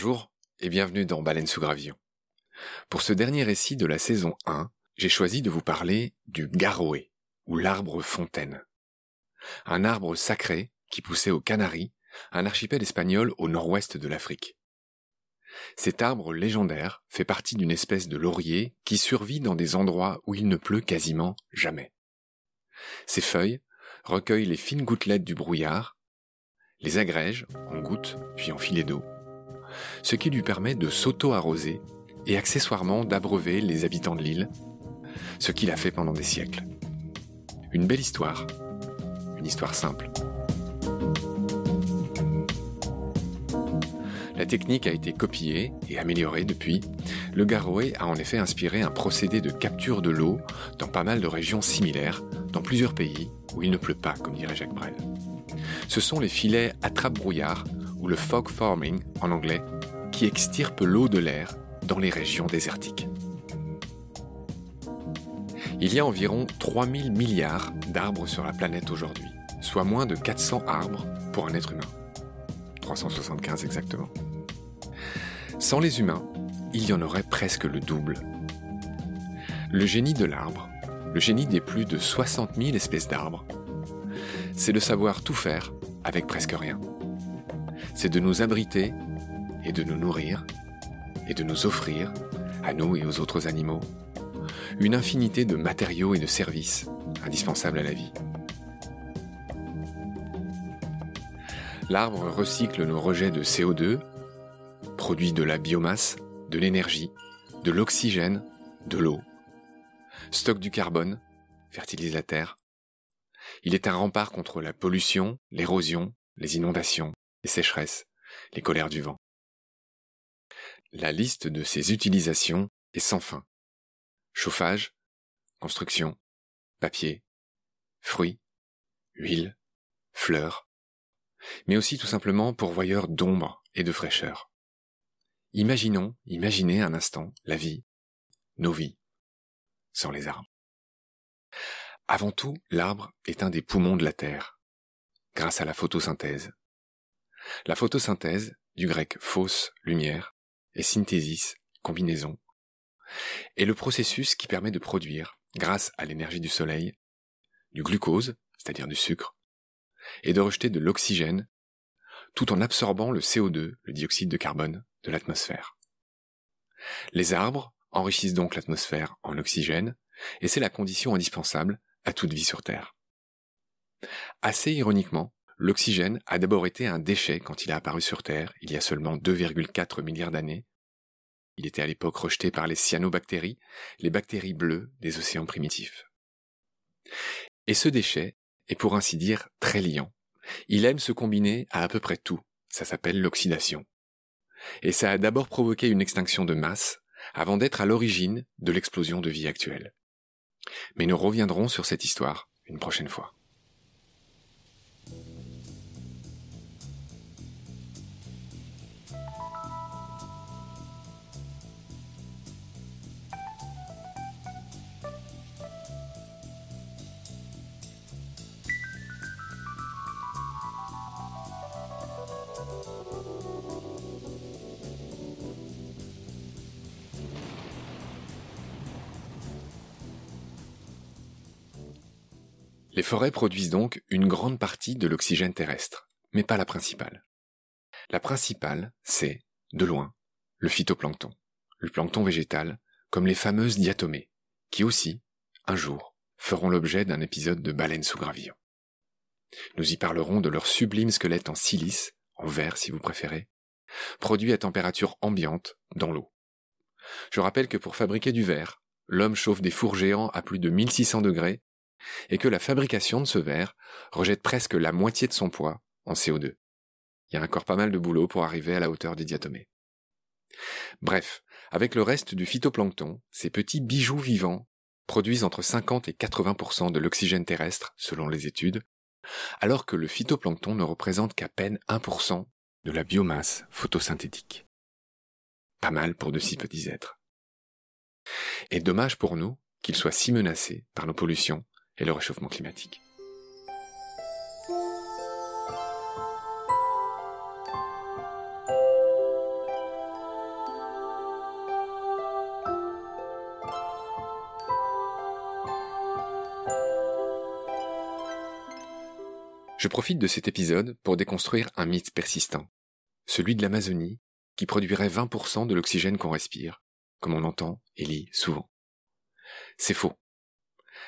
Bonjour et bienvenue dans Baleine sous gravillon. Pour ce dernier récit de la saison 1, j'ai choisi de vous parler du garoé, ou l'arbre fontaine. Un arbre sacré qui poussait aux Canaries, un archipel espagnol au nord-ouest de l'Afrique. Cet arbre légendaire fait partie d'une espèce de laurier qui survit dans des endroits où il ne pleut quasiment jamais. Ses feuilles recueillent les fines gouttelettes du brouillard, les agrègent en gouttes puis en filets d'eau, ce qui lui permet de s'auto-arroser et accessoirement d'abreuver les habitants de l'île, ce qu'il a fait pendant des siècles. Une belle histoire, une histoire simple. La technique a été copiée et améliorée depuis. Le garoé a en effet inspiré un procédé de capture de l'eau dans pas mal de régions similaires, dans plusieurs pays où il ne pleut pas, comme dirait Jacques Brel. Ce sont les filets attrape-brouillard ou le fog farming en anglais qui extirpent l'eau de l'air dans les régions désertiques. Il y a environ 3000 milliards d'arbres sur la planète aujourd'hui, soit moins de 400 arbres pour un être humain. 375 exactement. Sans les humains, il y en aurait presque le double. Le génie de l'arbre, le génie des plus de 60 000 espèces d'arbres, c'est de savoir tout faire avec presque rien. C'est de nous abriter et de nous nourrir et de nous offrir, à nous et aux autres animaux, une infinité de matériaux et de services indispensables à la vie. L'arbre recycle nos rejets de CO2, produit de la biomasse, de l'énergie, de l'oxygène, de l'eau, stocke du carbone, fertilise la terre. Il est un rempart contre la pollution, l'érosion, les inondations, sécheresses, les colères du vent. La liste de ses utilisations est sans fin. Chauffage, construction, papier, fruits, huile, fleurs, mais aussi tout simplement pourvoyeur d'ombre et de fraîcheur. Imaginons, imaginez un instant la vie, nos vies, sans les arbres. Avant tout, l'arbre est un des poumons de la Terre, grâce à la photosynthèse. La photosynthèse, du grec phos, lumière, et synthesis, combinaison, est le processus qui permet de produire, grâce à l'énergie du soleil, du glucose, c'est-à-dire du sucre, et de rejeter de l'oxygène, tout en absorbant le CO2, le dioxyde de carbone, de l'atmosphère. Les arbres enrichissent donc l'atmosphère en oxygène, et c'est la condition indispensable à toute vie sur Terre. Assez ironiquement, l'oxygène a d'abord été un déchet quand il a apparu sur Terre il y a seulement 2,4 milliards d'années. Il était à l'époque rejeté par les cyanobactéries, les bactéries bleues des océans primitifs. Et ce déchet est pour ainsi dire très liant. Il aime se combiner à à peu près tout. Ça s'appelle l'oxydation. Et ça a d'abord provoqué une extinction de masse, avant d'être à l'origine de l'explosion de vie actuelle. Mais nous reviendrons sur cette histoire une prochaine fois. Les forêts produisent donc une grande partie de l'oxygène terrestre, mais pas la principale. La principale, c'est, de loin, le phytoplancton, le plancton végétal, comme les fameuses diatomées, qui aussi, un jour, feront l'objet d'un épisode de baleines sous gravillon. Nous y parlerons de leur sublime squelette en silice, en verre si vous préférez, produit à température ambiante dans l'eau. Je rappelle que pour fabriquer du verre, l'homme chauffe des fours géants à plus de 1600 degrés et que la fabrication de ce verre rejette presque la moitié de son poids en CO2. Il y a encore pas mal de boulot pour arriver à la hauteur des diatomées. Bref, avec le reste du phytoplancton, ces petits bijoux vivants produisent entre 50 et 80% de l'oxygène terrestre selon les études, alors que le phytoplancton ne représente qu'à peine 1% de la biomasse photosynthétique. Pas mal pour de si petits êtres. Et dommage pour nous qu'ils soient si menacés par nos pollutions et le réchauffement climatique. Je profite de cet épisode pour déconstruire un mythe persistant, celui de l'Amazonie, qui produirait 20% de l'oxygène qu'on respire, comme on entend et lit souvent. C'est faux.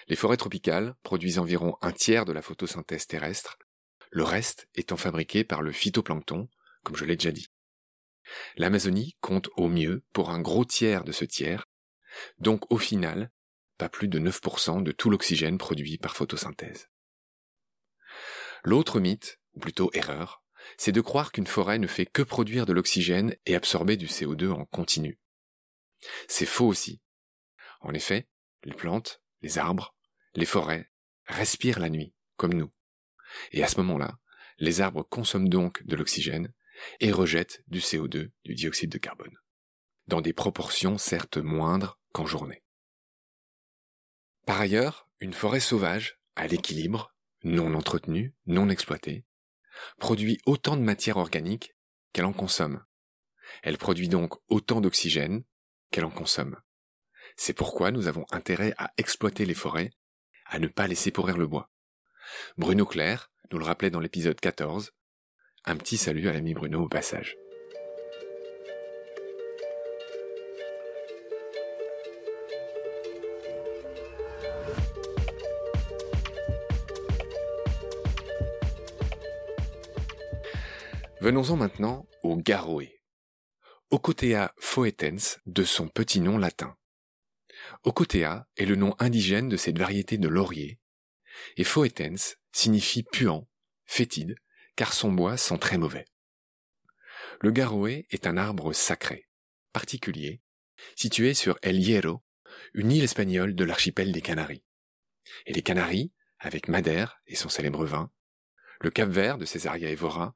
Les forêts tropicales produisent environ un tiers de la photosynthèse terrestre, le reste étant fabriqué par le phytoplancton, comme je l'ai déjà dit. L'Amazonie compte au mieux pour un gros tiers de ce tiers, donc au final, pas plus de 9% de tout l'oxygène produit par photosynthèse. L'autre mythe, ou plutôt erreur, c'est de croire qu'une forêt ne fait que produire de l'oxygène et absorber du CO2 en continu. C'est faux aussi. En effet, les plantes, les arbres, les forêts respirent la nuit, comme nous. Et à ce moment-là, les arbres consomment donc de l'oxygène et rejettent du CO2, du dioxyde de carbone, dans des proportions certes moindres qu'en journée. Par ailleurs, une forêt sauvage, à l'équilibre, non entretenue, non exploitée, produit autant de matière organique qu'elle en consomme. Elle produit donc autant d'oxygène qu'elle en consomme. C'est pourquoi nous avons intérêt à exploiter les forêts, à ne pas laisser pourrir le bois. Bruno Clair nous le rappelait dans l'épisode 14. Un petit salut à l'ami Bruno au passage. Venons-en maintenant au garoé. Ocotea foetens de son petit nom latin. Ocotea est le nom indigène de cette variété de laurier, et foetens signifie puant, fétide, car son bois sent très mauvais. Le garoé est un arbre sacré, particulier, situé sur El Hierro, une île espagnole de l'archipel des Canaries. Et les Canaries, avec Madère et son célèbre vin, le Cap Vert de Césaria Evora,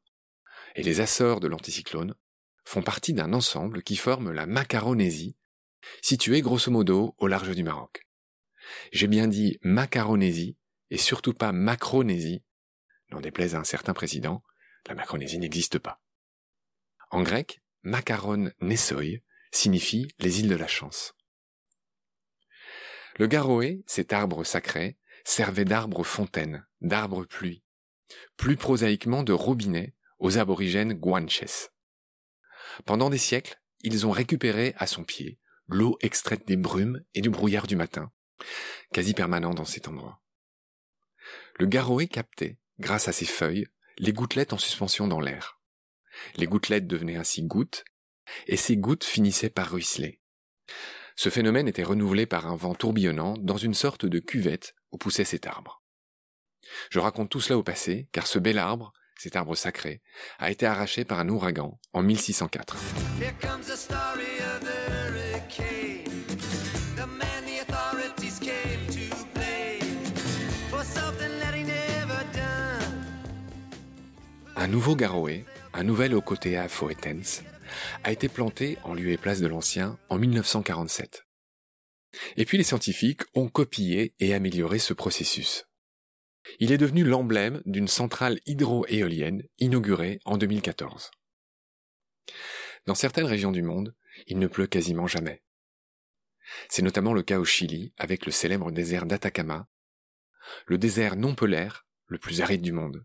et les Açores de l'anticyclone font partie d'un ensemble qui forme la Macaronésie, située grosso modo au large du Maroc. J'ai bien dit Macaronésie et surtout pas Macronésie. N'en déplaise à un certain président, la Macronésie n'existe pas. En grec, Macaron Nessoi signifie les îles de la chance. Le garoé, cet arbre sacré, servait d'arbre fontaine, d'arbre pluie, plus prosaïquement de robinet aux aborigènes Guanches. Pendant des siècles, ils ont récupéré à son pied l'eau extraite des brumes et du brouillard du matin, quasi permanent dans cet endroit. Le garoé captait, grâce à ses feuilles, les gouttelettes en suspension dans l'air. Les gouttelettes devenaient ainsi gouttes, et ces gouttes finissaient par ruisseler. Ce phénomène était renouvelé par un vent tourbillonnant dans une sorte de cuvette où poussait cet arbre. Je raconte tout cela au passé, car ce bel arbre cet arbre sacré, a été arraché par un ouragan en 1604. Un nouveau garoé, un nouvel Ocotea foetens, a été planté en lieu et place de l'ancien en 1947. Et puis les scientifiques ont copié et amélioré ce processus. Il est devenu l'emblème d'une centrale hydro-éolienne inaugurée en 2014. Dans certaines régions du monde, il ne pleut quasiment jamais. C'est notamment le cas au Chili avec le célèbre désert d'Atacama, le désert non polaire le plus aride du monde.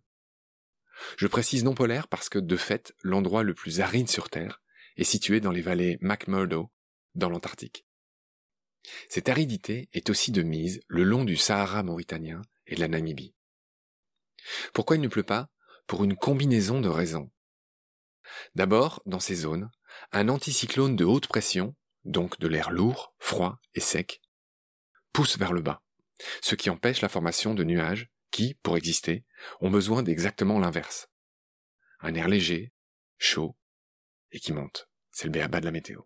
Je précise non polaire parce que, de fait, l'endroit le plus aride sur Terre est situé dans les vallées McMurdo, dans l'Antarctique. Cette aridité est aussi de mise le long du Sahara mauritanien et de la Namibie. Pourquoi il ne pleut pas? Pour une combinaison de raisons. D'abord, dans ces zones, un anticyclone de haute pression, donc de l'air lourd, froid et sec, pousse vers le bas, ce qui empêche la formation de nuages qui, pour exister, ont besoin d'exactement l'inverse. Un air léger, chaud, et qui monte. C'est le béaba de la météo.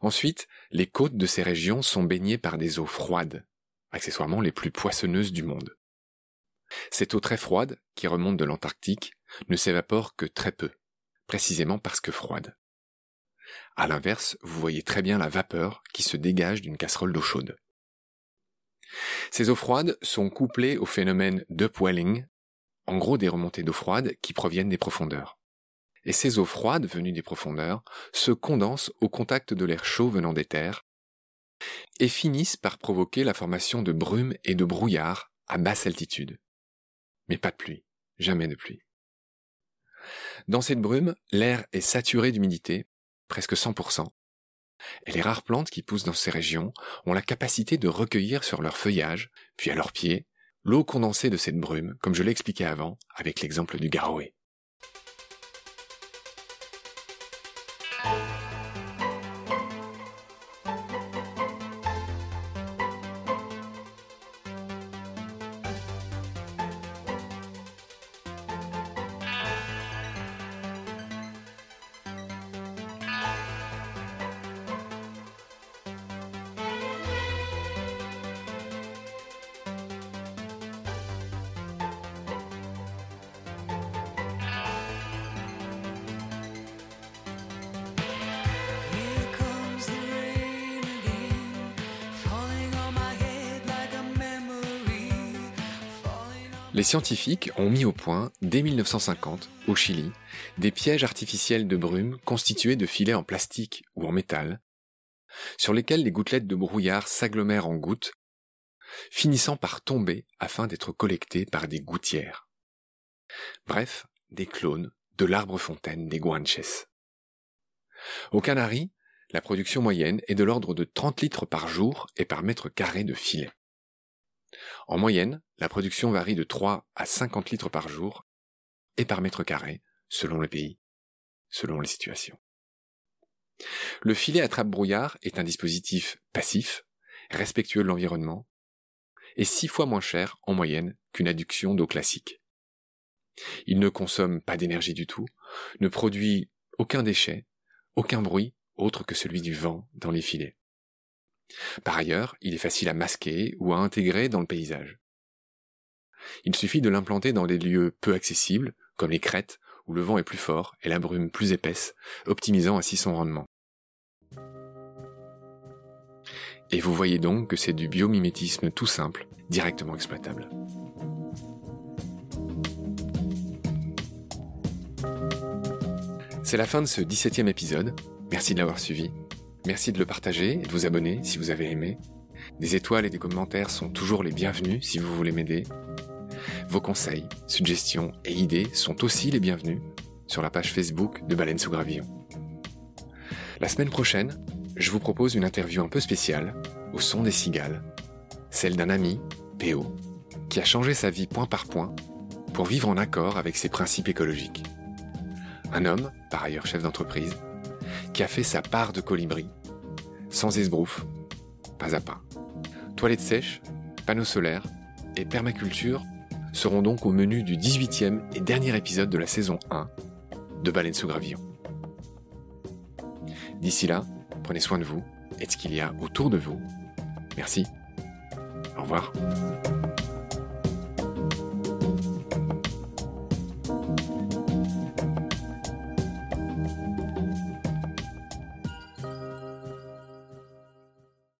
Ensuite, les côtes de ces régions sont baignées par des eaux froides, accessoirement les plus poissonneuses du monde. Cette eau très froide, qui remonte de l'Antarctique, ne s'évapore que très peu, précisément parce que froide. À l'inverse, vous voyez très bien la vapeur qui se dégage d'une casserole d'eau chaude. Ces eaux froides sont couplées au phénomène d'upwelling, en gros des remontées d'eau froide qui proviennent des profondeurs. Et ces eaux froides venues des profondeurs se condensent au contact de l'air chaud venant des terres et finissent par provoquer la formation de brumes et de brouillards à basse altitude. mais pas de pluie, jamais de pluie. Dans cette brume, l'air est saturé d'humidité, presque 100%, et les rares plantes qui poussent dans ces régions ont la capacité de recueillir sur leur feuillage, puis à leurs pieds, l'eau condensée de cette brume, comme je l'ai expliqué avant avec l'exemple du garoé. Les scientifiques ont mis au point, dès 1950, au Chili, des pièges artificiels de brume constitués de filets en plastique ou en métal, sur lesquels les gouttelettes de brouillard s'agglomèrent en gouttes, finissant par tomber afin d'être collectées par des gouttières. Bref, des clones de l'arbre fontaine des guanches. Au Canaries, la production moyenne est de l'ordre de 30 litres par jour et par mètre carré de filet. En moyenne, la production varie de 3 à 50 litres par jour et par mètre carré, selon le pays, selon les situations. Le filet attrape-brouillard est un dispositif passif, respectueux de l'environnement, et six fois moins cher en moyenne qu'une adduction d'eau classique. Il ne consomme pas d'énergie du tout, ne produit aucun déchet, aucun bruit autre que celui du vent dans les filets. Par ailleurs, il est facile à masquer ou à intégrer dans le paysage. Il suffit de l'implanter dans des lieux peu accessibles, comme les crêtes, où le vent est plus fort et la brume plus épaisse, optimisant ainsi son rendement. Et vous voyez donc que c'est du biomimétisme tout simple, directement exploitable. C'est la fin de ce 17e épisode. Merci de l'avoir suivi. Merci de le partager et de vous abonner si vous avez aimé. Des étoiles et des commentaires sont toujours les bienvenus si vous voulez m'aider. Vos conseils, suggestions et idées sont aussi les bienvenus sur la page Facebook de Baleine sous Gravillon. La semaine prochaine, je vous propose une interview un peu spéciale, au son des cigales, celle d'un ami, Péo, qui a changé sa vie point par point pour vivre en accord avec ses principes écologiques. Un homme, par ailleurs chef d'entreprise, qui a fait sa part de colibri, sans esbrouf, pas à pas. Toilettes sèches, panneaux solaires et permaculture seront donc au menu du 18e et dernier épisode de la saison 1 de Baleine sous Gravillon. D'ici là, prenez soin de vous et de ce qu'il y a autour de vous. Merci. Au revoir.